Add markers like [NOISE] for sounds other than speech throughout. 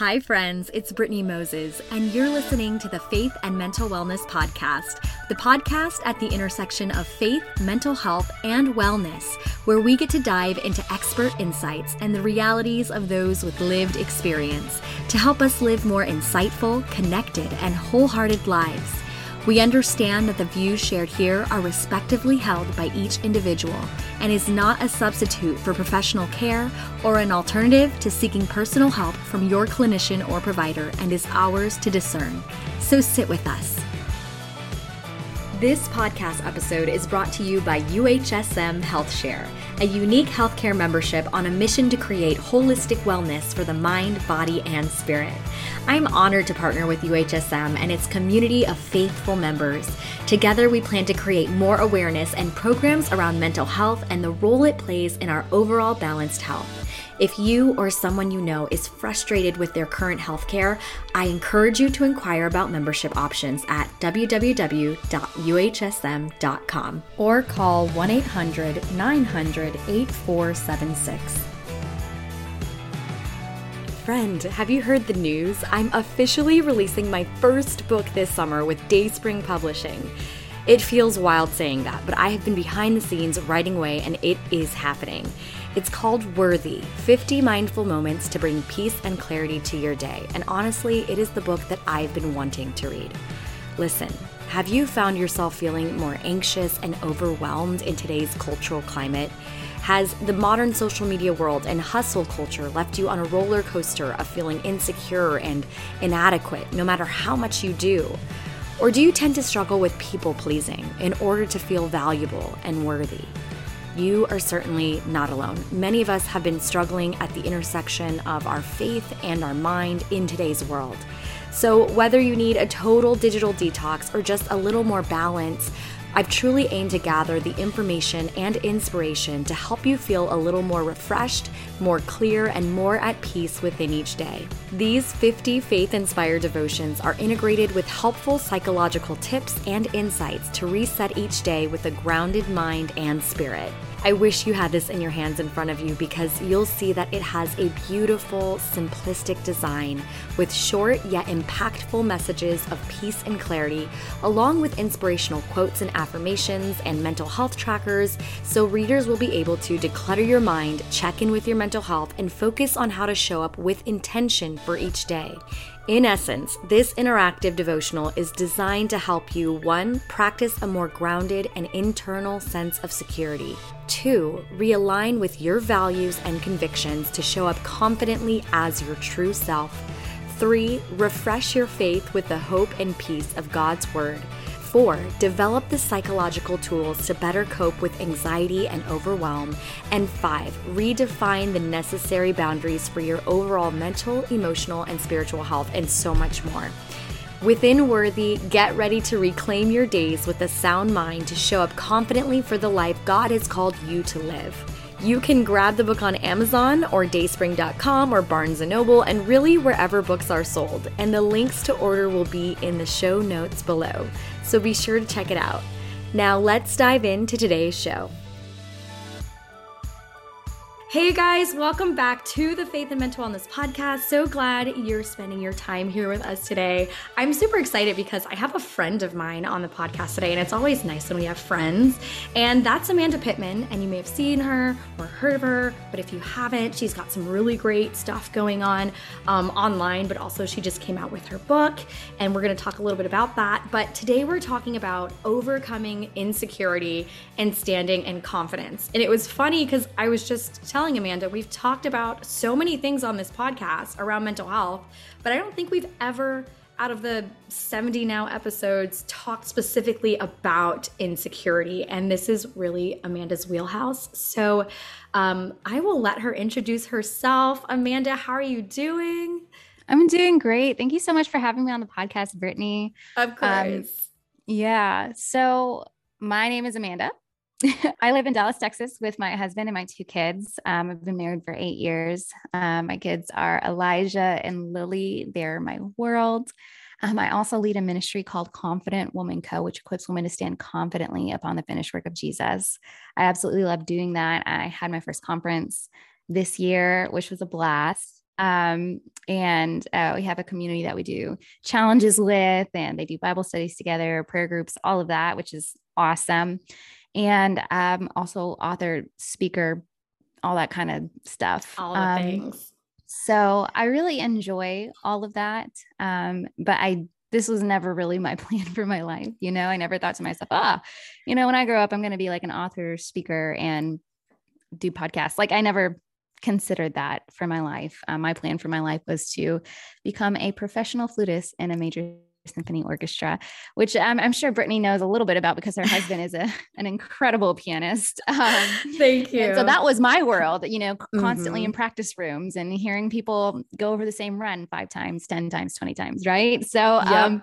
Hi, friends, it's Brittney Moses, and you're listening to the Faith and Mental Wellness Podcast, the podcast at the intersection of faith, mental health, and wellness, where we get to dive into expert insights and the realities of those with lived experience to help us live more insightful, connected, and wholehearted lives. We understand that the views shared here are respectively held by each individual and is not a substitute for professional care or an alternative to seeking personal help from your clinician or provider and is ours to discern. So sit with us. This podcast episode is brought to you by UHSM HealthShare, a unique healthcare membership on a mission to create holistic wellness for the mind, body, and spirit. I'm honored to partner with UHSM and its community of faithful members. Together, we plan to create more awareness and programs around mental health and the role it plays in our overall balanced health. If you or someone you know is frustrated with their current healthcare, I encourage you to inquire about membership options at www.uhsm.com or call 1 800 900 8476. Friend, have you heard the news? I'm officially releasing my first book this summer with Dayspring Publishing. It feels wild saying that, but I have been behind the scenes writing away and it is happening. It's called Worthy 50 Mindful Moments to Bring Peace and Clarity to Your Day. And honestly, it is the book that I've been wanting to read. Listen, have you found yourself feeling more anxious and overwhelmed in today's cultural climate? Has the modern social media world and hustle culture left you on a roller coaster of feeling insecure and inadequate no matter how much you do? Or do you tend to struggle with people pleasing in order to feel valuable and worthy? You are certainly not alone. Many of us have been struggling at the intersection of our faith and our mind in today's world. So, whether you need a total digital detox or just a little more balance, I've truly aimed to gather the information and inspiration to help you feel a little more refreshed, more clear, and more at peace within each day. These 50 faith inspired devotions are integrated with helpful psychological tips and insights to reset each day with a grounded mind and spirit. I wish you had this in your hands in front of you because you'll see that it has a beautiful, simplistic design with short yet impactful messages of peace and clarity, along with inspirational quotes and affirmations and mental health trackers, so readers will be able to declutter your mind, check in with your mental health, and focus on how to show up with intention for each day. In essence, this interactive devotional is designed to help you one, practice a more grounded and internal sense of security, two, realign with your values and convictions to show up confidently as your true self, three, refresh your faith with the hope and peace of God's Word. Four, develop the psychological tools to better cope with anxiety and overwhelm. And five, redefine the necessary boundaries for your overall mental, emotional, and spiritual health, and so much more. Within Worthy, get ready to reclaim your days with a sound mind to show up confidently for the life God has called you to live. You can grab the book on Amazon or dayspring.com or Barnes & Noble and really wherever books are sold. And the links to order will be in the show notes below. So be sure to check it out. Now let's dive into today's show. Hey guys, welcome back to the Faith and Mental Wellness Podcast. So glad you're spending your time here with us today. I'm super excited because I have a friend of mine on the podcast today, and it's always nice when we have friends. And that's Amanda Pittman, and you may have seen her or heard of her, but if you haven't, she's got some really great stuff going on um, online, but also she just came out with her book, and we're gonna talk a little bit about that. But today we're talking about overcoming insecurity and standing in confidence. And it was funny because I was just telling telling Amanda, we've talked about so many things on this podcast around mental health, but I don't think we've ever, out of the 70 now episodes, talked specifically about insecurity. And this is really Amanda's wheelhouse. So um, I will let her introduce herself. Amanda, how are you doing? I'm doing great. Thank you so much for having me on the podcast, Brittney. Of um, course. Um, yeah. So my name is Amanda. [LAUGHS] I live in Dallas, Texas with my husband and my two kids. Um, I've been married for eight years. Um, my kids are Elijah and Lily. They're my world. Um, I also lead a ministry called Confident Woman Co., which equips women to stand confidently upon the finished work of Jesus. I absolutely love doing that. I had my first conference this year, which was a blast. Um, and uh, we have a community that we do challenges with, and they do Bible studies together, prayer groups, all of that, which is awesome. And um, also author, speaker, all that kind of stuff. All the um, things. So I really enjoy all of that. Um, but I this was never really my [LAUGHS] plan for my life. You know, I never thought to myself, ah, you know, when I grow up, I'm going to be like an author, speaker, and do podcasts. Like I never considered that for my life. Um, my plan for my life was to become a professional flutist in a major symphony orchestra, which um, I'm sure Brittney knows a little bit about because her husband is a, [LAUGHS] an incredible pianist. [LAUGHS] Um, Thank you. So that was my world, you know, constantly mm-hmm. in practice rooms and hearing people go over the same run five times, 10 times, 20 times. Right. So, yep. um,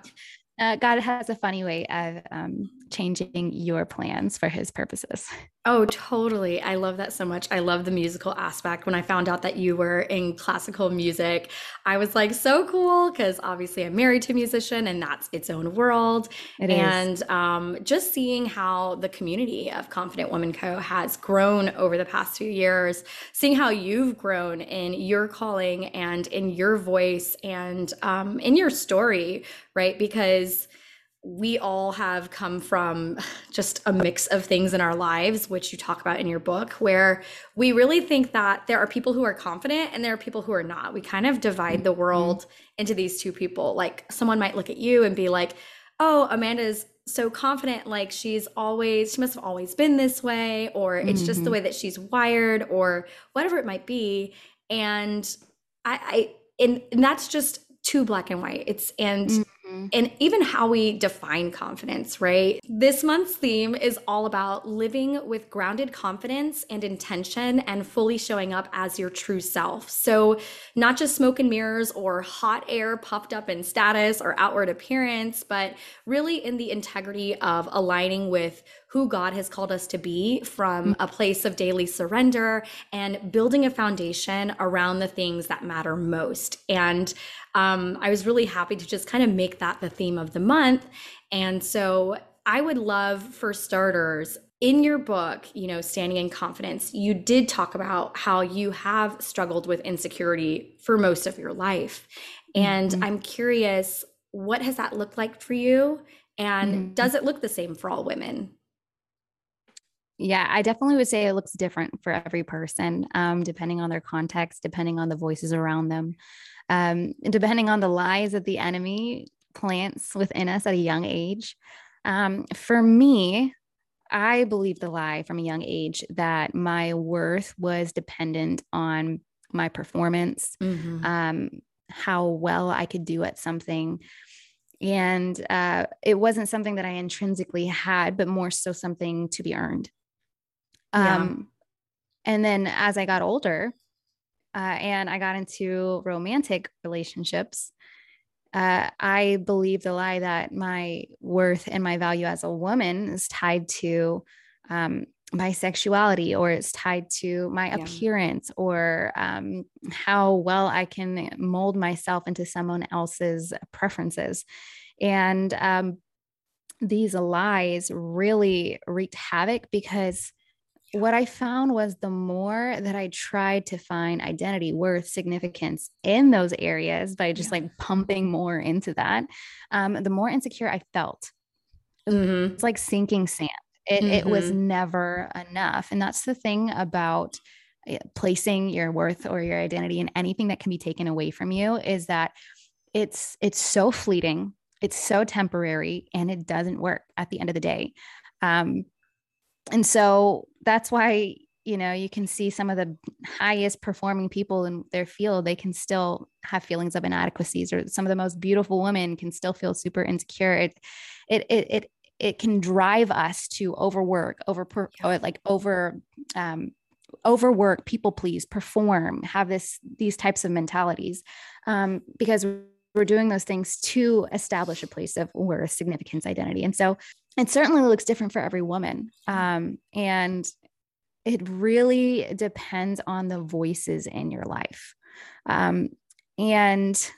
uh, God has a funny way of um, changing your plans for his purposes. Oh, totally. I love that so much. I love the musical aspect. When I found out that you were in classical music, I was like, so cool because obviously I'm married to a musician and that's its own world. It and um, just seeing how the community of Confident Woman Co. has grown over the past few years, seeing how you've grown in your calling and in your voice and um, in your story, right? Because we all have come from just a mix of things in our lives, which you talk about in your book, where we really think that there are people who are confident and there are people who are not. We kind of divide the mm-hmm. world into these two people. Like someone might look at you and be like, oh, Amanda's so confident, like she's always, she must have always been this way, or it's mm-hmm. just the mm-hmm. way that she's wired, or whatever it might be. And I, I and, and that's just too black and white. It's and mm-hmm Mm-hmm. And even how we define confidence, right? This month's theme is all about living with grounded confidence and intention and fully showing up as your true self. So, not just smoke and mirrors or hot air puffed up in status or outward appearance, but really in the integrity of aligning with who God has called us to be from mm-hmm. a place of daily surrender and building a foundation around the things that matter most. And um, I was really happy to just kind of make that the theme of the month. And so I would love for starters, in your book, you know, Standing in Confidence, you did talk about how you have struggled with insecurity for most of your life. And mm-hmm. I'm curious, what has that looked like for you? And mm-hmm. does it look the same for all women? Yeah, I definitely would say it looks different for every person, um, depending on their context, depending on the voices around them, um, depending on the lies that the enemy plants within us at a young age. Um, for me, I believe the lie from a young age that my worth was dependent on my performance, mm-hmm. um, how well I could do at something. And uh, it wasn't something that I intrinsically had, but more so something to be earned. Um, yeah. And then as I got older uh, and I got into romantic relationships, uh, I believe the lie that my worth and my value as a woman is tied to um, my sexuality or it's tied to my yeah. appearance or um, how well I can mold myself into someone else's preferences. And um, these lies really wreaked havoc because what I found was the more that I tried to find identity, worth, significance in those areas by just yeah. like pumping more into that, um, the more insecure I felt. Mm-hmm. It's like sinking sand. It, mm-hmm. it was mm-hmm. never enough. And that's the thing about eh, placing your worth or your identity in anything that can be taken away from you is that it's it's so fleeting it's so temporary and it doesn't work at the end of the day um, and so that's why you know you can see some of the highest performing people in their field they can still have feelings of inadequacies or some of the most beautiful women can still feel super insecure. It it it, it it can drive us to overwork over like over um, overwork people please perform have this these types of mentalities um, because we're doing those things to establish a place of worth significance identity. And so it certainly looks different for every woman. Um, and it really depends on the voices in your life. Um, and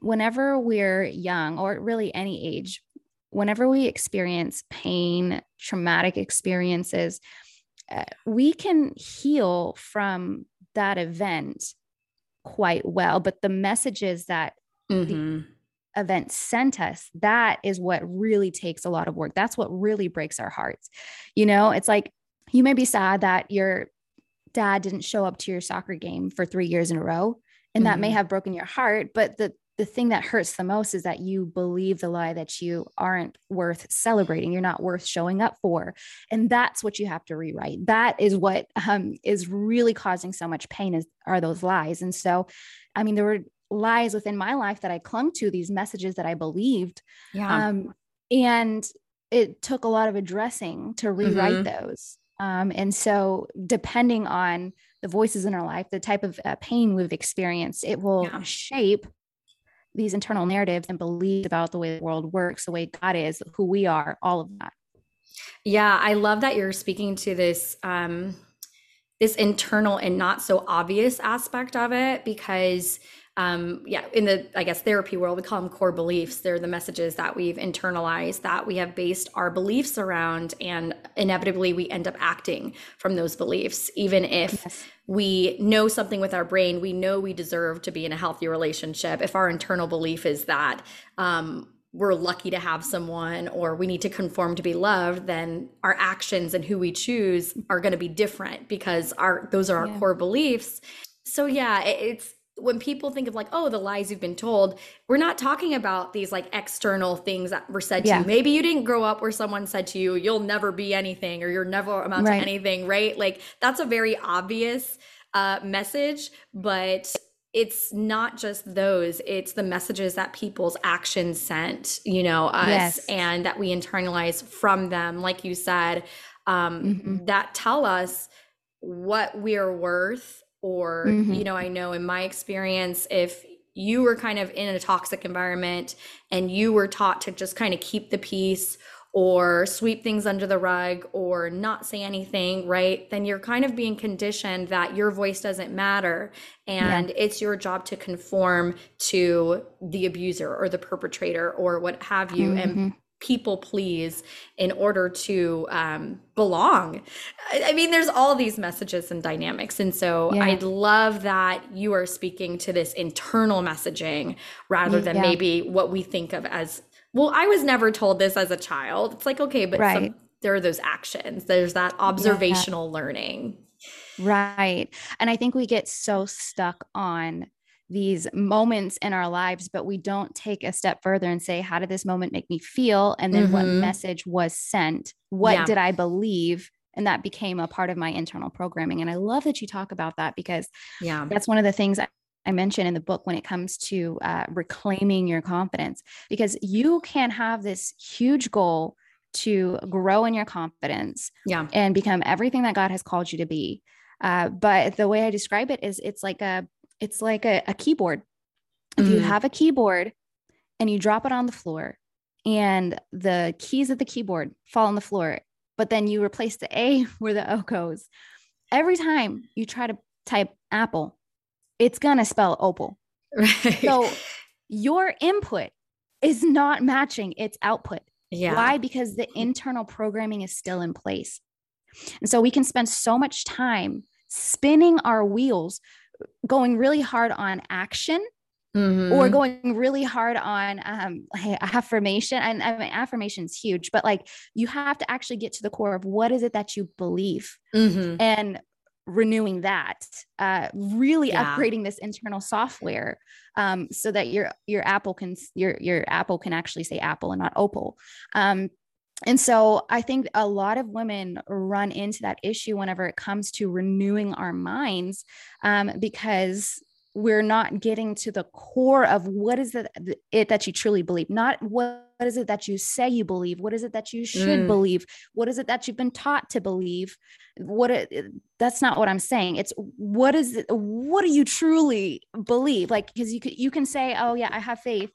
whenever we're young, or really any age, whenever we experience pain, traumatic experiences, uh, we can heal from that event quite well. But the messages that mm-hmm. the event sent us, that is what really takes a lot of work. That's what really breaks our hearts. You know, it's like you may be sad that your dad didn't show up to your soccer game for three years in a row. And mm-hmm. that may mm-hmm. have broken your heart, but the the thing that hurts the most is that you believe the lie that you aren't worth celebrating you're not worth showing up for and that's what you have to rewrite that is what um, is really causing so much pain is are those lies and so i mean there were lies within my life that I clung to, these messages that I believed. Yeah. Um, and it took a lot of addressing to rewrite mm-hmm. those. Um, and so, depending on the voices in our life, the type of uh, pain we've experienced, it will yeah. shape these internal narratives and beliefs about the way the world works, the way God is, who we are, all of that. Yeah, I love that you're speaking to this um, this internal and not so obvious aspect of it because um, yeah, in the, I guess, therapy world, we call them core beliefs. They're the messages that we've internalized, that we have based our beliefs around, and inevitably we end up acting from those beliefs. Even if yes. we know something with our brain, we know we deserve to be in a healthy relationship. If our internal belief is that, um, we're lucky to have someone or we need to conform to be loved then our actions and who we choose are going to be different because our those are our yeah. core beliefs so yeah it's when people think of like, oh, the lies you've been told, we're not talking about these like external things that were said to you. Maybe you didn't grow up where someone said to you, you'll never be anything or you're never amount right. to anything, right? Like that's a very obvious uh, message, but it's not just those, it's the messages that people's actions sent, you know, us yes. and that we internalize from them, like you said, um, mm-hmm. that tell us what we're worth or mm-hmm. you know i know in my experience if you were kind of in a toxic environment and you were taught to just kind of keep the peace or sweep things under the rug or not say anything, right? Then you're kind of being conditioned that your voice doesn't matter and yeah. it's your job to conform to the abuser or the perpetrator or what have you. Mm-hmm. And people please in order to um, belong. I mean, there's all these messages and dynamics. And so yeah. I'd love that you are speaking to this internal messaging rather than yeah. maybe what we think of as, well, I was never told this as a child. It's like, okay, but right. some, there are those actions, there's that observational yeah. learning. Right. And I think we get so stuck on these moments in our lives, but we don't take a step further and say, how did this moment make me feel? And then mm-hmm. what message was sent? What yeah. did I believe? And that became a part of my internal programming. And I love that you talk about that because yeah, that's one of the things I, I mentioned in the book when it comes to uh, reclaiming your confidence, because you can have this huge goal to grow in your confidence yeah. and become everything that God has called you to be. Uh, but the way I describe it is it's like a it's like a, a keyboard. If you mm-hmm. have a keyboard and you drop it on the floor and the keys of the keyboard fall on the floor, but then you replace the A [LAUGHS] where the O goes, every time you try to type Apple, it's going to spell opal. Right. So your input is not matching its output. Yeah. Why? Because the internal programming is still in place. And so we can spend so much time spinning our wheels going really hard on action Mm-hmm. or going really hard on um, affirmation. And I mean, affirmation is huge, but like you have to actually get to the core of what is it that you believe mm-hmm. and renewing that, uh, really yeah. upgrading this internal software um, so that your your Apple can your your Apple can actually say Apple and not Opal. Um, and so I think a lot of women run into that issue whenever it comes to renewing our minds um, because we're not getting to the core of what is it, it that you truly believe not what is it that you say you believe what is it that you should mm. believe what is it that you've been taught to believe what it, that's not what i'm saying. It's what is it what do you truly believe? Like because you could you can say oh yeah i have faith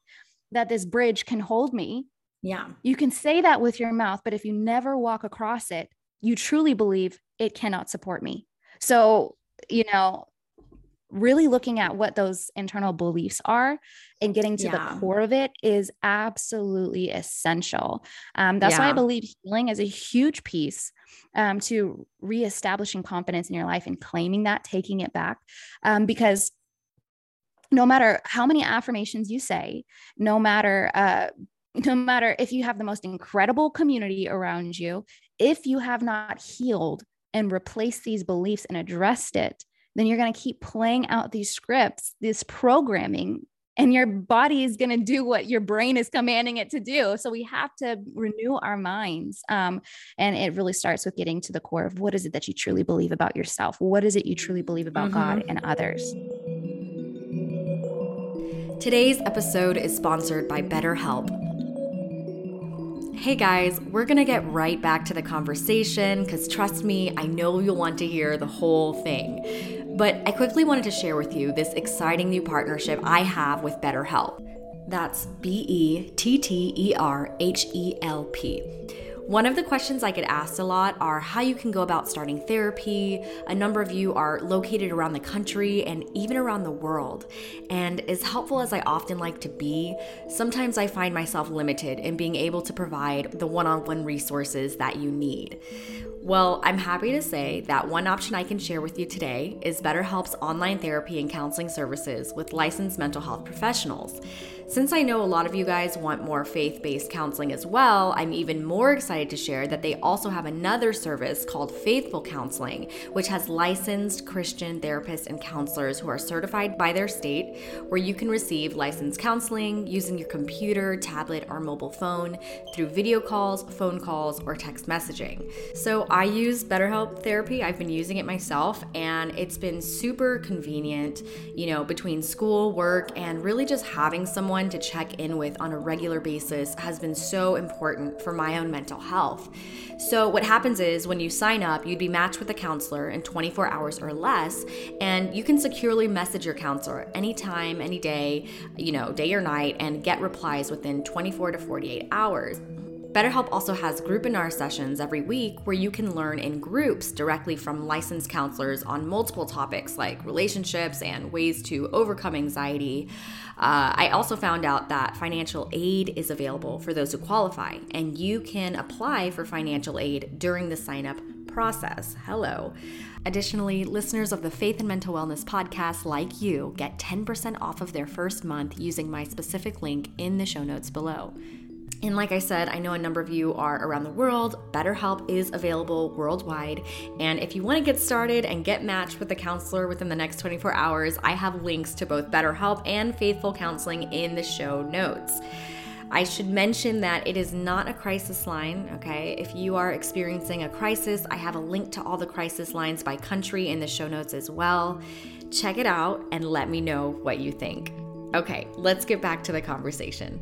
that this bridge can hold me yeah. You can say that with your mouth, but if you never walk across it, you truly believe it cannot support me. So, you know, really looking at what those internal beliefs are and getting to yeah. the core of it is absolutely essential. Um, that's yeah. why I believe healing is a huge piece um, to reestablishing confidence in your life and claiming that, taking it back. Um, because no matter how many affirmations you say, no matter uh, no matter if you have the most incredible community around you, if you have not healed and replaced these beliefs and addressed it, then you're going to keep playing out these scripts, this programming, and your body is going to do what your brain is commanding it to do. So we have to renew our minds. Um, and it really starts with getting to the core of what is it that you truly believe about yourself? What is it you truly believe about mm-hmm. God and others? Today's episode is sponsored by BetterHelp. Hey guys, we're gonna get right back to the conversation because trust me, I know you'll want to hear the whole thing. But I quickly wanted to share with you this exciting new partnership I have with BetterHelp. That's B E T T E R H E L P. One of the questions I get asked a lot are how you can go about starting therapy. A number of you are located around the country and even around the world. And as helpful as I often like to be, sometimes I find myself limited in being able to provide the one on one resources that you need. Well, I'm happy to say that one option I can share with you today is BetterHelp's online therapy and counseling services with licensed mental health professionals. Since I know a lot of you guys want more faith based counseling as well, I'm even more excited to share that they also have another service called Faithful Counseling, which has licensed Christian therapists and counselors who are certified by their state, where you can receive licensed counseling using your computer, tablet, or mobile phone through video calls, phone calls, or text messaging. So I use BetterHelp Therapy. I've been using it myself, and it's been super convenient, you know, between school, work, and really just having someone someone to check in with on a regular basis has been so important for my own mental health. So, what happens is when you sign up, you'd be matched with a counselor in 24 hours or less, and you can securely message your counselor anytime, any day, you know, day or night, and get replies within 24 to 48 hours. BetterHelp also has groupinar sessions every week where you can learn in groups directly from licensed counselors on multiple topics like relationships and ways to overcome anxiety. Uh, I also found out that financial aid is available for those who qualify, and you can apply for financial aid during the sign up process. Hello. Additionally, listeners of the Faith and Mental Wellness podcast, like you, get 10% off of their first month using my specific link in the show notes below. And like I said, I know a number of you are around the world. BetterHelp is available worldwide. And if you want to get started and get matched with a counselor within the next 24 hours, I have links to both BetterHelp and Faithful Counseling in the show notes. I should mention that it is not a crisis line, okay? If you are experiencing a crisis, I have a link to all the crisis lines by country in the show notes as well. Check it out and let me know what you think. Okay, let's get back to the conversation.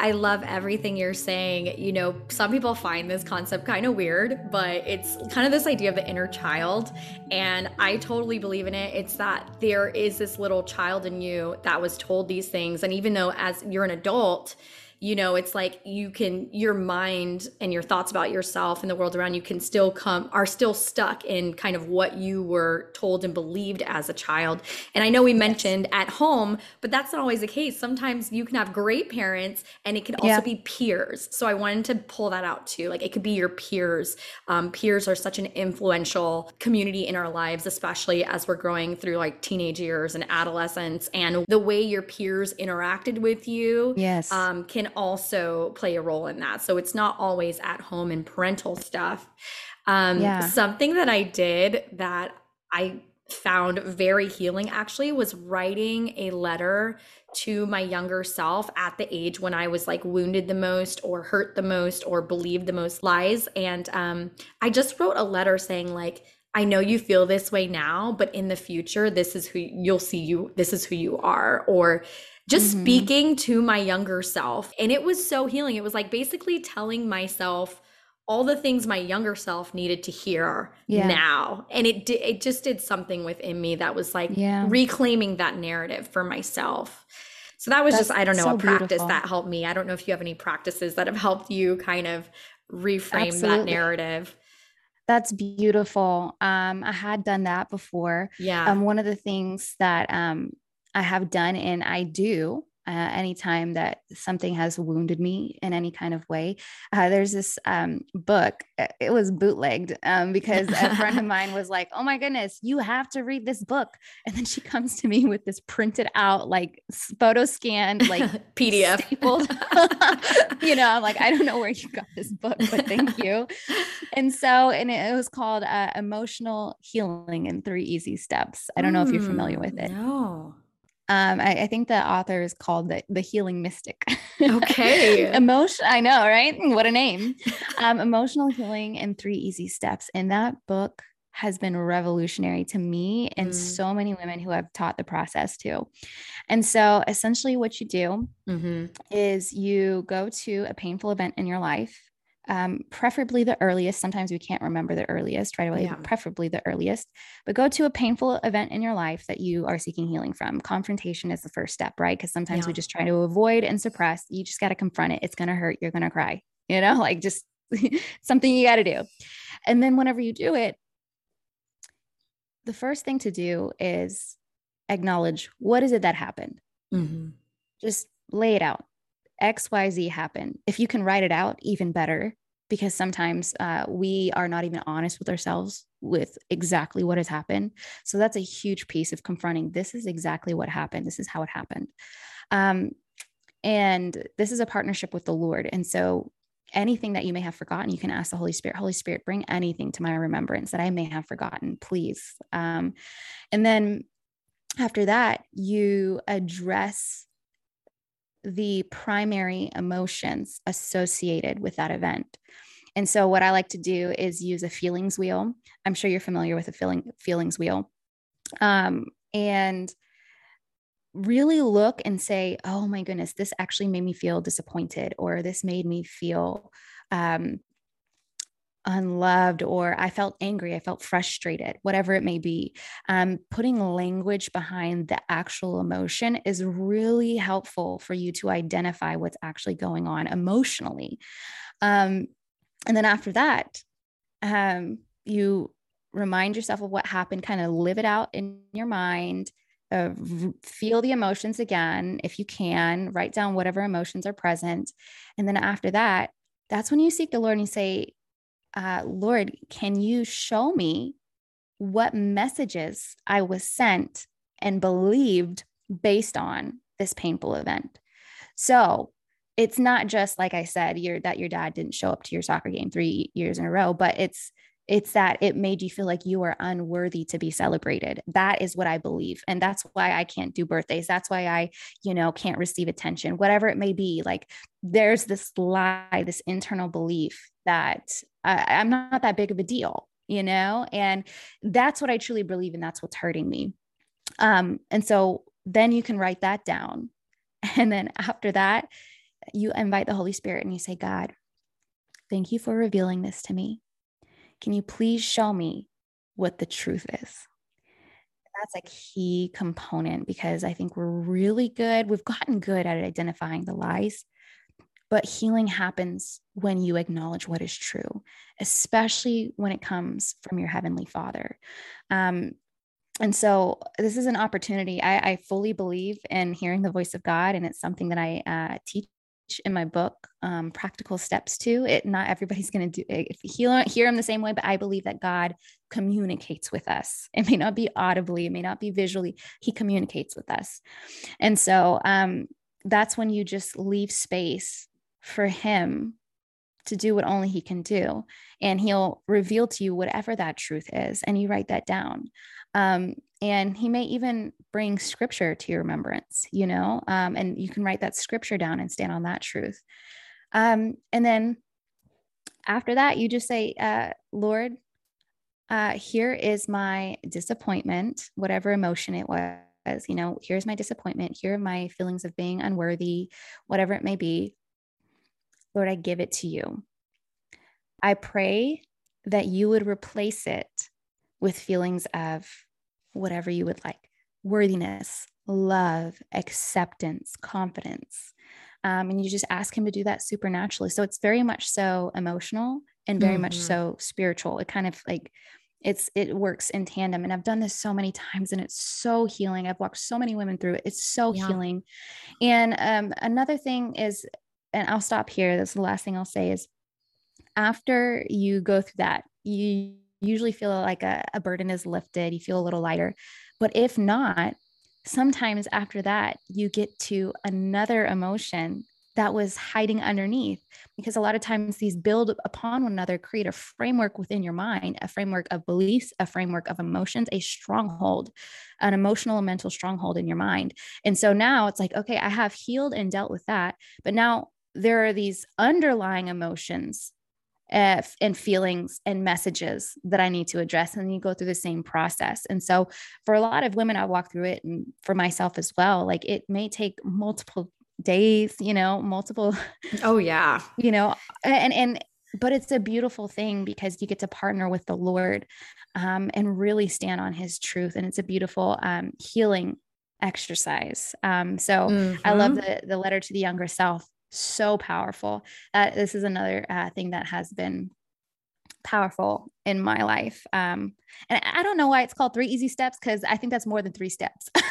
I love everything you're saying. You know, some people find this concept kind of weird, but it's kind of this idea of the inner child. And I totally believe in it. It's that there is this little child in you that was told these things. And even though as you're an adult, you know it's like you can your mind and your thoughts about yourself and the world around you can still come are still stuck in kind of what you were told and believed as a child. And i know we mentioned at home but that's not always the case. Sometimes you can have great parents and it can also yeah. be peers. So i wanted to pull that out too. Like it could be your peers. Um, peers are such an influential community in our lives especially as we're growing through like teenage years and adolescence. And the way your peers interacted with you yes. um, can also play a role in that. So it's not always at home and parental stuff. Um, yeah. Something that I did that I found very healing actually was writing a letter to my younger self at the age when I was like wounded the most or hurt the most or believed the most lies. And um, I just wrote a letter saying, like, I know you feel this way now, but in the future, this is who you'll see you, this is who you are. Or just mm-hmm. speaking to my younger self. And it was so healing. It was like basically telling myself all the things my younger self needed to hear yeah. now. And it did, it just did something within me that was like yeah. reclaiming that narrative for myself. So that was That's just I don't know so a practice beautiful. that helped me. I don't know if you have any practices that have helped you kind of reframe Absolutely. that narrative. That's beautiful. Um, I had done that before. Yeah. Um, one of the things that um, I have done and I do uh, anytime that something has wounded me in any kind of way. Uh, there's this um, book, uh, it was bootlegged um, because a friend of mine was like, Oh my goodness, you have to read this book. And then she comes to me with this printed out, like photo scanned, like [LAUGHS] PDF. [LAUGHS] you know, I'm like, I don't know where you got this book, but thank you. And so, and it, it was called uh, Emotional Healing in Three Easy Steps. I don't know if you're familiar with it. No. Um, I, I, think the author is called the, the Healing Mystic. [LAUGHS] Okay. Emotion. I know, right? What a name. [LAUGHS] Um, Emotional Healing in Three Easy Steps. And that book has been revolutionary to me and mm. so many women who have taught the process too. And so essentially what you do mm-hmm. is you go to a painful event in your life um, preferably the earliest. Sometimes we can't remember the earliest right away, yeah. preferably the earliest. But go to a painful event in your life that you are seeking healing from. Confrontation is the first step, right? Because sometimes yeah. we just try to avoid and suppress. You just got to confront it. It's going to hurt. You're going to cry, you know, [LAUGHS] like just [LAUGHS] something you got to do. And then whenever you do it, the first thing to do is acknowledge what is it that happened. Mm-hmm. Just lay it out. XYZ happened. If you can write it out, even better, because sometimes uh, we are not even honest with ourselves with exactly what has happened. So that's a huge piece of confronting this is exactly what happened. This is how it happened. Um, and this is a partnership with the Lord. And so anything that you may have forgotten, you can ask the Holy Spirit, Holy Spirit, bring anything to my remembrance that I may have forgotten, please. Um, and then after that, you address the primary emotions associated with that event. And so, what I like to do is use a feelings wheel. I'm sure you're familiar with a feeling feelings wheel, um, and really look and say, "Oh my goodness, this actually made me feel disappointed," or "This made me feel um, unloved or I felt angry, I felt frustrated, whatever it may be. Um, putting language behind the actual emotion is really helpful for you to identify what's actually going on emotionally. Um, and then after that, um, you remind yourself of what happened, kind of live it out in your mind. Uh, feel the emotions again if you can write down whatever emotions are present and then after that that's when you seek the lord and you say uh, Lord, can you show me what messages I was sent and believed based on this painful event? So it's not just like I said, that your dad didn't show up to your soccer game three years in a row, but it's it's that it made you feel like you are unworthy to be celebrated. That is what i believe and that's why i can't do birthdays. That's why i you know can't receive attention whatever it may be. Like there's this lie this internal belief that I, I'm not that big of a deal, you know? And that's what I truly believe and That's what's hurting me. Um, and so then you can write that down. [LAUGHS] And then after that, you invite the Holy Spirit and you say, God, thank you for revealing this to me. Can you please show me what the truth is? That's a key component because I think we're really good. We've gotten good at identifying the lies, but healing happens when you acknowledge what is true, especially when it comes from your Heavenly Father. Um, and so this is an opportunity. I, I, fully believe in hearing the voice of God, and it's something that I uh, teach in my book, um, Practical Steps to it. Not everybody's going to do if hear, hear him the same way, but I believe that God communicates with us. It may not be audibly, it may not be visually. He communicates with us, and so um, that's when you just leave space for him to do what only he can do. And he'll reveal to you whatever that truth is, and you write that down. Um, and he may even bring scripture to your remembrance, you know, um, and you can write that scripture down and stand on that truth. Um, and then after that, you just say, uh, Lord, uh, here is my disappointment, whatever emotion it was. You know, here's my disappointment. Here are my feelings of being unworthy, whatever it may be. Lord, I give it to you. I pray that you would replace it with feelings of whatever you would like worthiness, love, acceptance, confidence. Um, and you just ask him to do that supernaturally. So it's very much so emotional and very mm-hmm. much so spiritual. It kind of like it's it works in tandem and i've done this so many times and it's so healing i've walked so many women through it it's so yeah. healing and um, another thing is and i'll stop here. That's the last thing i'll say is after you go through that you usually feel like a, a burden is lifted you feel a little lighter. But if not sometimes after that you get to another emotion that was hiding underneath because a lot of times these build upon one another create a framework within your mind a framework of beliefs a framework of emotions a stronghold an emotional and mental stronghold in your mind. And so now it's like okay i have healed and dealt with that but now there are these underlying emotions uh, and feelings and messages that I need to address. And you go through the same process. And so, for a lot of women, I walk through it, and for myself as well, like it may take multiple days, you know, multiple. Oh, yeah. [LAUGHS] You know, and, and, but it's a beautiful thing because you get to partner with the Lord um, and really stand on his truth. And it's a beautiful um, healing exercise. Um, so mm-hmm. I love mm-hmm. the, the letter to the younger self. So powerful. Uh, this is another uh, thing that has been powerful in my life. Um, and I don't know why it's called three easy steps because I think that's more than three steps. [LAUGHS] [LAUGHS]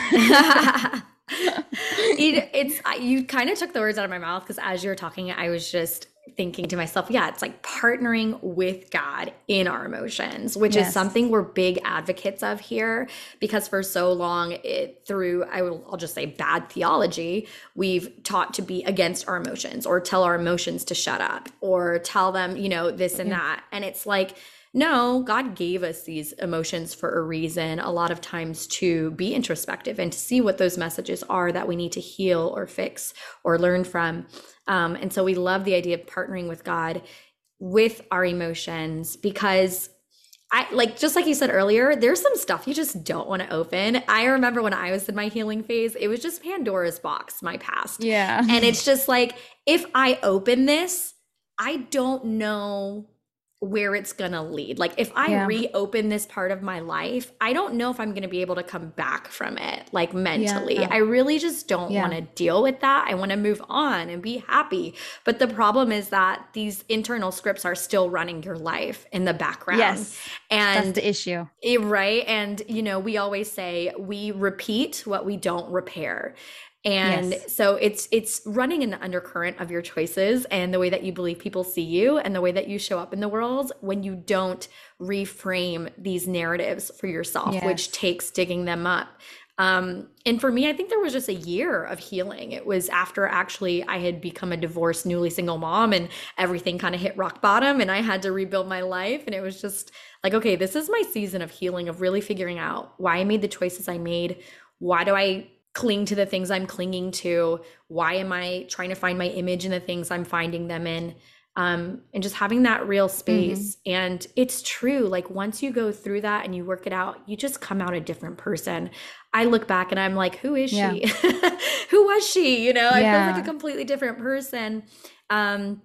it, it's you kind of took the words out of my mouth because as you were talking, I was just thinking to myself, yeah, it's like partnering with God in our emotions, which yes. is something we're big advocates of here because for so long it through I will I'll just say bad theology, we've taught to be against our emotions or tell our emotions to shut up or tell them, you know, this and yeah. that. And it's like no, God gave us these emotions for a reason, a lot of times to be introspective and to see what those messages are that we need to heal or fix or learn from. Um, and so we love the idea of partnering with God with our emotions because I like just like you said earlier, there's some stuff you just don't want to open. I remember when I was in my healing phase, it was just Pandora's box, my past. Yeah. And it's just like if I open this, I don't know where it's going to lead. Like if I yeah. reopen this part of my life, I don't know if I'm going to be able to come back from it like mentally. Yeah. I really just don't yeah. want to deal with that. I want to move on and be happy. But the problem is that these internal scripts are still running your life in the background. Yes. And that's the issue. It, right? And you know, we always say we repeat what we don't repair and yes. so it's it's running in the undercurrent of your choices and the way that you believe people see you and the way that you show up in the world when you don't reframe these narratives for yourself yes. which takes digging them up um, and for me i think there was just a year of healing it was after actually i had become a divorced newly single mom and everything kind of hit rock bottom and i had to rebuild my life and it was just like okay this is my season of healing of really figuring out why i made the choices i made why do i cling to the things I'm clinging to? Why am I trying to find my image in the things I'm finding them in? Um, and just having that real space. Mm-hmm. And it's true. Like once you go through that and you work it out, you just come out a different person. I look back and I'm like, who is yeah. she? [LAUGHS] who was she? You know, I feel like a completely different person. Um,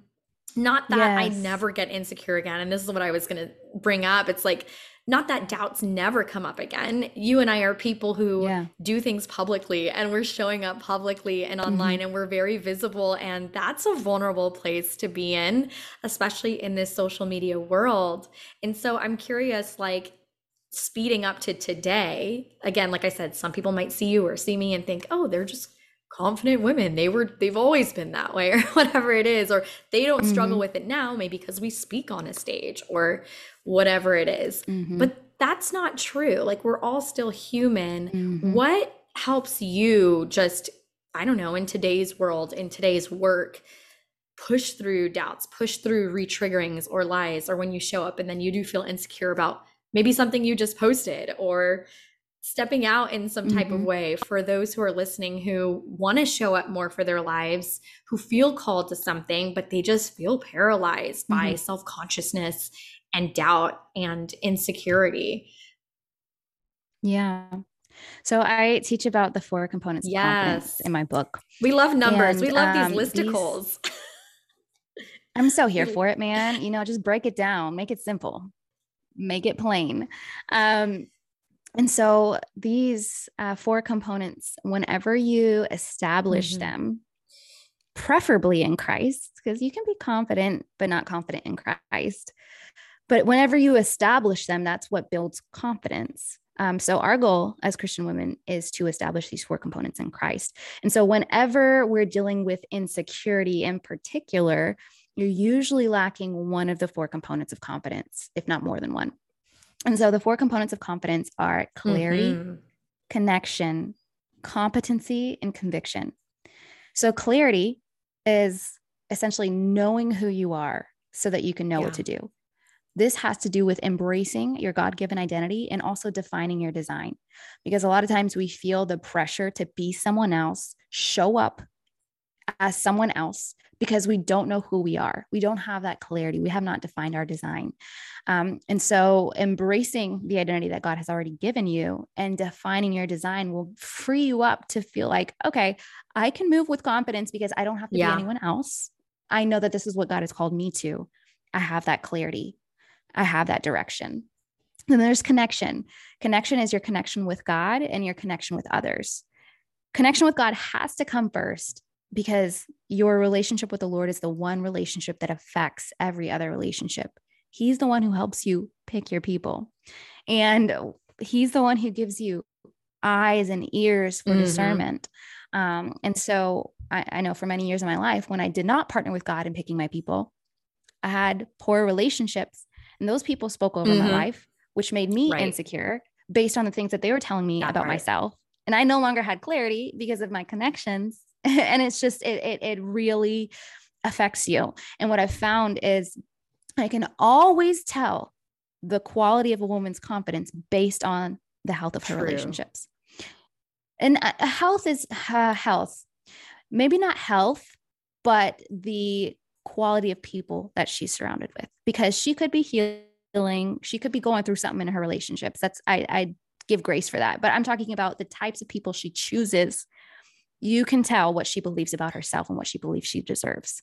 not that yes. I never get insecure again. And this is what I was going to bring up. It's like, not that doubts never come up again. You and I are people who yeah. do things publicly and we're showing up publicly and online mm-hmm. and we're very visible. And that's a vulnerable place to be in, especially in this social media world. And so I'm curious, like, speeding up to today again like i said some people might see you or see me and think oh they're just confident women they were they've always been that way [LAUGHS] or whatever it is or they don't struggle mm-hmm. with it now maybe because we speak on a stage or whatever it is. Mm-hmm. But that's not true. Like we're all still human. Mm-hmm. What helps you just, I don't know, in today's world, in today's work, push through doubts, push through retriggerings or lies, or when you show up and then you do feel insecure about maybe something you just posted or stepping out in some type mm-hmm. of way for those who are listening who want to show up more for their lives, who feel called to something, but they just feel paralyzed mm-hmm. by self consciousness and doubt and insecurity. Yeah. So I teach about the four components of yes. confidence in my book. We love numbers. And, we love um, these listicles. These, [LAUGHS] I'm so here [LAUGHS] for it, man. You know, just break it down, make it simple, make it plain. Um, and so these uh, four components, whenever you establish mm-hmm. them, preferably in Christ, because you can be confident, but not confident in Christ But whenever you establish them, that's what builds confidence. Um, so, our goal as Christian women is to establish these four components in Christ. And so, whenever we're dealing with insecurity in particular, you're usually lacking one of the four components of confidence, if not more than one. And so, the four components of confidence are clarity, mm-hmm. connection, competency, and conviction. So, clarity is essentially knowing who you are so that you can know yeah. what to do. This has to do with embracing your God given identity and also defining your design. Because a lot of times we feel the pressure to be someone else, show up as someone else because we don't know who we are. We don't have that clarity. We have not defined our design. Um, and so, embracing the identity that God has already given you and defining your design will free you up to feel like, okay, I can move with confidence because I don't have to yeah. be anyone else. I know that this is what God has called me to. I have that clarity. I have that direction. Then there's connection. Connection is your connection with God and your connection with others. Connection with God has to come first because your relationship with the Lord is the one relationship that affects every other relationship. He's the one who helps you pick your people. And he's the one who gives you eyes and ears for mm-hmm. discernment. Um, and so I, I know for many years of my life, when I did not partner with God in picking my people, I had poor relationships and those people spoke over mm-hmm. my life, which made me right. insecure based on the things that they were telling me that about part. myself. And I no longer had clarity because of my connections. [LAUGHS] and it's just, it, it, it really affects you. And what I've found is I can always tell the quality of a woman's confidence based on the health of her True. relationships. And uh, health is uh, health, maybe not health, but the quality of people that she's surrounded with because she could be healing. She could be going through something in her relationships. That's i i give grace for that. But i'm talking about the types of people she chooses. You can tell what she believes about herself and what she believes she deserves.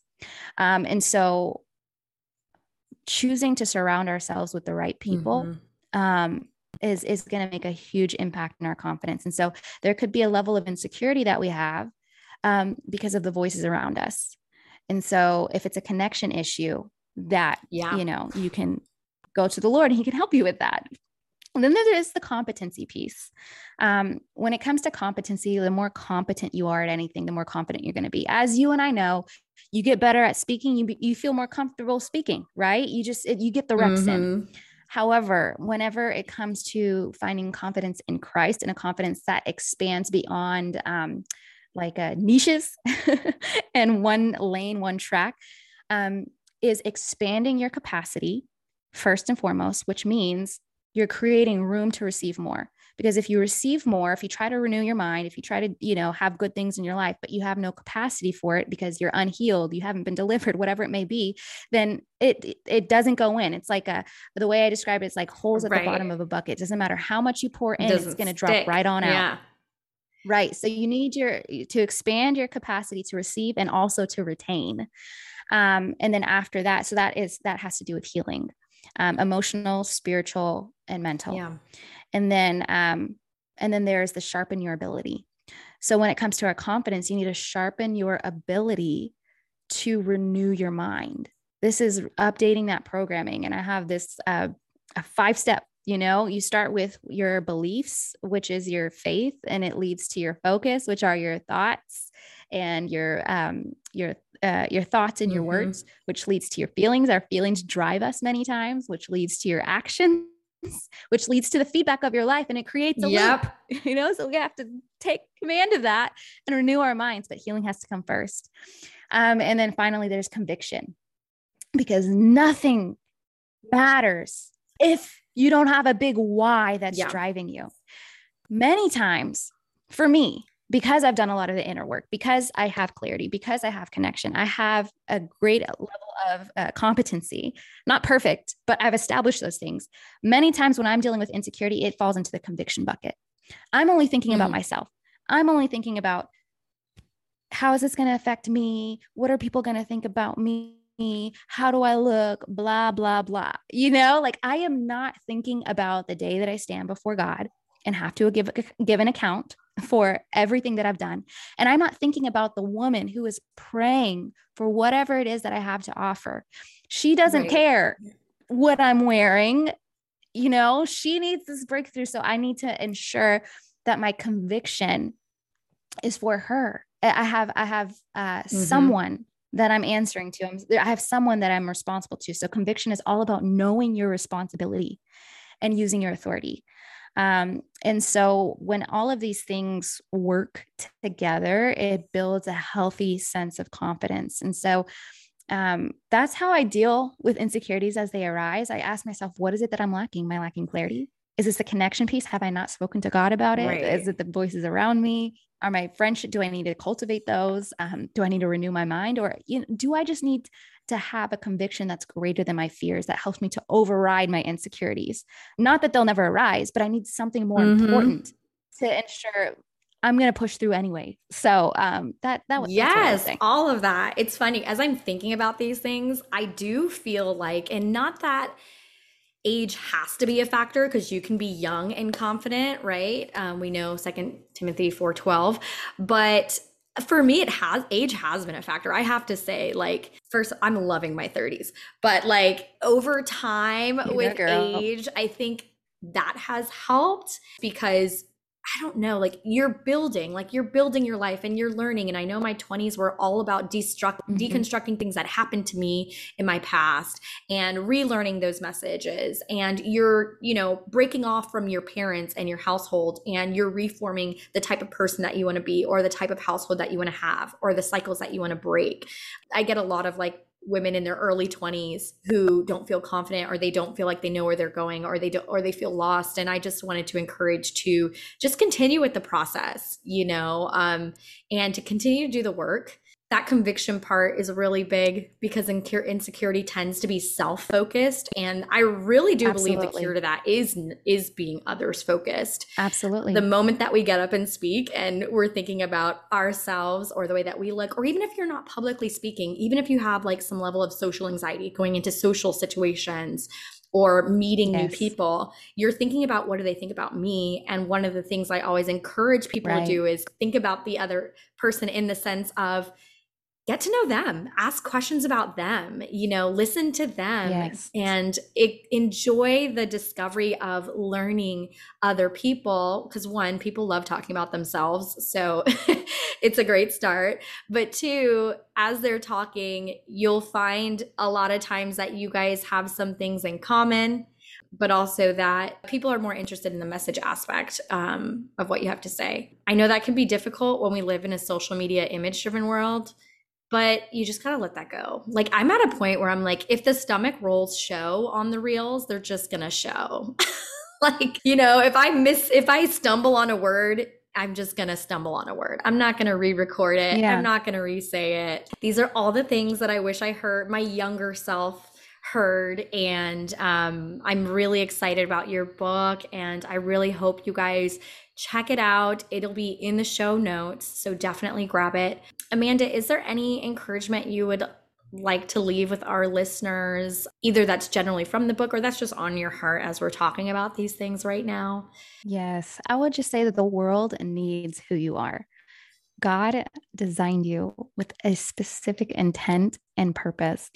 Um, and so choosing to surround ourselves with the right people mm-hmm. um, is is going to make a huge impact in our confidence. And so there could be a level of insecurity that we have um, because of the voices around us and so if it's a connection issue, that yeah. you know, you can go to the Lord and he can help you with that. And then there is the competency piece. Um, when it comes to competency, the more competent you are at anything, the more confident you're going to be. As you and I know, you get better at speaking, you, you feel more comfortable speaking, right? You just, it, you get the reps mm-hmm. in. However, whenever it comes to finding confidence in Christ and a confidence that expands beyond um, like uh, niches [LAUGHS] and one lane, one track, um, is expanding your capacity first and foremost, which means you're creating room to receive more. Because if you receive more, if you try to renew your mind, if you try to, you know, have good things in your life, but you have no capacity for it because you're unhealed, you haven't been [LAUGHS] delivered, whatever it may be, then it it doesn't go in. It's like a the way I describe it, it's like holes at right. the bottom of a bucket. It doesn't matter how much you pour in, it's going to drop right on yeah. out. Right. So you need your to expand your capacity to receive and also to retain. Um, and then after that, so that is that has to do with healing, um, emotional, spiritual, and mental. Yeah. And then um, and then there's the sharpen your ability. So when it comes to our confidence, you need to sharpen your ability to renew your mind. This is updating that programming. And I have this uh, a five step you know you start with your beliefs which is your faith and it leads to your focus which are your thoughts and your um your uh, your thoughts and your mm-hmm. words which leads to your feelings our feelings drive us many times which leads to your actions which leads to the feedback of your life and it creates a yep. loop [LAUGHS] you know so we have to take command of that and renew our minds but healing has to come first um, and then finally there's conviction because nothing matters if you don't have a big why that's yeah. driving you. Many times for me, because I've done a lot of the inner work, because I have clarity, because I have connection, I have a great level of uh, competency, not perfect, but I've established those things. Many times when I'm dealing with insecurity, it falls into the conviction bucket. I'm only thinking mm. about myself. I'm only thinking about how is this going to affect me? What are people going to think about me? Me? How do I look? Blah, blah, blah. You know, like I am not thinking about the day that I stand before God and have to give, give an account for everything that I've done. And I'm not thinking about the woman who is praying for whatever it is that I have to offer. She doesn't right. care what I'm wearing. You know, she needs this breakthrough. So I need to ensure that my conviction is for her. I have, I have uh, mm-hmm. someone that I'm answering to. I'm, I have someone that I'm responsible to. So conviction is all about knowing your responsibility and using your authority. Um, and so when all of these things work together, it builds a healthy sense of confidence. And so um, that's how I deal with insecurities as they arise. I ask myself, what is it that I'm lacking? Am I lacking clarity? Is this the connection piece? Have I not spoken to God about it? Right. Is it the voices around me? Are my friendship? Do I need to cultivate those? Um, do I need to renew my mind, or you know, do I just need to have a conviction that's greater than my fears that helps me to override my insecurities. Not that they'll never arise, but I need something more mm-hmm. important to ensure I'm going to push through anyway. So um, that that was yes, all of that. It's funny as I'm thinking about these things. I do feel like, and not that age has to be a factor because you can be young and confident, right? Um, we know Second Timothy four twelve, but for me it has age has been a factor i have to say like first i'm loving my 30s but like over time you with age i think that has helped because I don't know, like you're building, like you're building your life and you're learning. And I know my 20s were all about destruct, mm-hmm. deconstructing things that happened to me in my past and relearning those messages. And you're, you know, breaking off from your parents and your household and you're reforming the type of person that you want to be or the type of household that you want to have or the cycles that you want to break. I get a lot of like women in their early 20s who don't feel confident or they don't feel like they know where they're going or they don't or they feel lost. And i just wanted to encourage to just continue with the process you know um, and to continue to do the work that conviction part is really big because insecurity tends to be self-focused and i really do Absolutely. believe the cure to that is is being others focused Absolutely. the moment that we get up and speak and we're thinking about ourselves or the way that we look or even if you're not publicly speaking even if you have like some level of social anxiety going into social situations or meeting yes. new people, you're thinking about what do they think about me? And one of the things I always encourage people right. to do is think about the other person in the sense of get to know them ask questions about them you know listen to them yes. and it, enjoy the discovery of learning other people because one people love talking about themselves so [LAUGHS] it's a great start but two as they're talking you'll find a lot of times that you guys have some things in common but also that people are more interested in the message aspect um, of what you have to say. I know that can be difficult when we live in a social media image driven world but you just kind of let that go. Like I'm at a point where I'm like, if the stomach rolls show on the reels, they're just gonna show. [LAUGHS] like, you know, if I miss, if I stumble on a word, I'm just gonna stumble on a word. I'm not gonna re-record it. Yeah. I'm not gonna re-say it. These are all the things that I wish I heard my younger self heard and um, i'm really excited about your book and i really hope you guys check it out. It'll be in the show notes, so definitely grab it. Amanda, is there any encouragement you would like to leave with our listeners, either that's generally from the book or that's just on your heart as we're talking about these things right now? Yes, I would just say that the world needs who you are. God designed you with a specific intent and purpose,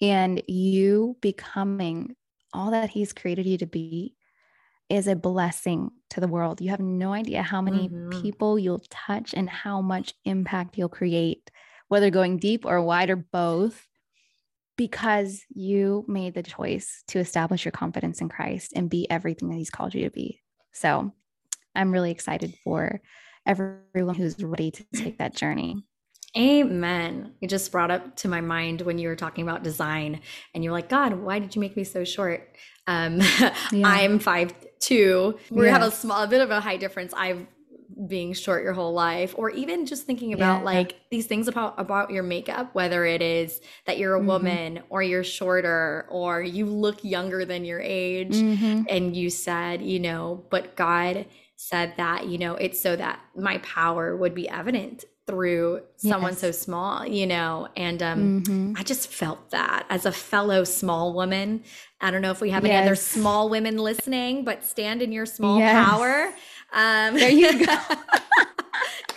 and you becoming all that He's created you to be is a blessing to the world. You have no idea how many mm-hmm. people you'll touch and how much impact you'll create, whether going deep or wide or both, because you made the choice to establish your confidence in Christ and be everything that He's called you to be. So I'm really excited for everyone who's ready to take that journey. Amen. It just brought up to my mind when you were talking about design and you're like, God, why did you make me so short? Um, [LAUGHS] yeah. I'm five two. We yes. have a small, a bit of a high difference. I've being short your whole life or even just thinking about yeah. like these things about about your makeup whether it is that you're a mm-hmm. woman or you're shorter or you look younger than your age mm-hmm. and you said you know but god said that you know it's so that my power would be evident through someone yes. so small, you know, and um, mm-hmm. I just felt that as a fellow small woman. I don't know if we have yes. any other small women listening, but stand in your small yes. power. Um, there you go. [LAUGHS]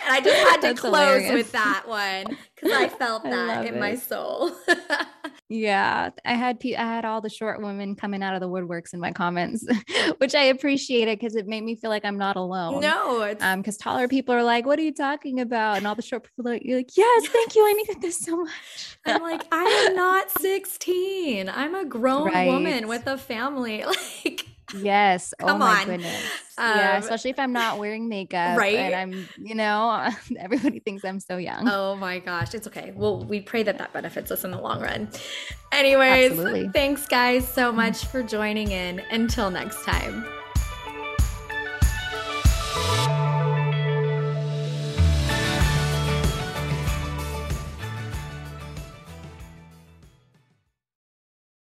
And I just had to That's close hilarious. with that one because I felt that I in it. my soul. [LAUGHS] Yeah, I had pe- I had all the short women coming out of the woodworks in my comments, [LAUGHS] which I appreciated because it made me feel like I'm not alone. No, it's um, because taller people are like, "What are you talking about?" And all the short people are like, "You're like, yes, [LAUGHS] thank you, I needed this so much." I'm like, I am not 16. I'm a [LAUGHS] grown Right. woman with a family. Like, Yes. Oh Come oh on. Goodness. yeah, um, especially if I'm not wearing makeup. Right. And I'm, you know, [LAUGHS] everybody thinks I'm so young. Oh my gosh. It's okay. Well, we pray that that benefits us in the long run. Anyways, Absolutely. thanks guys so much for joining in. Until next time.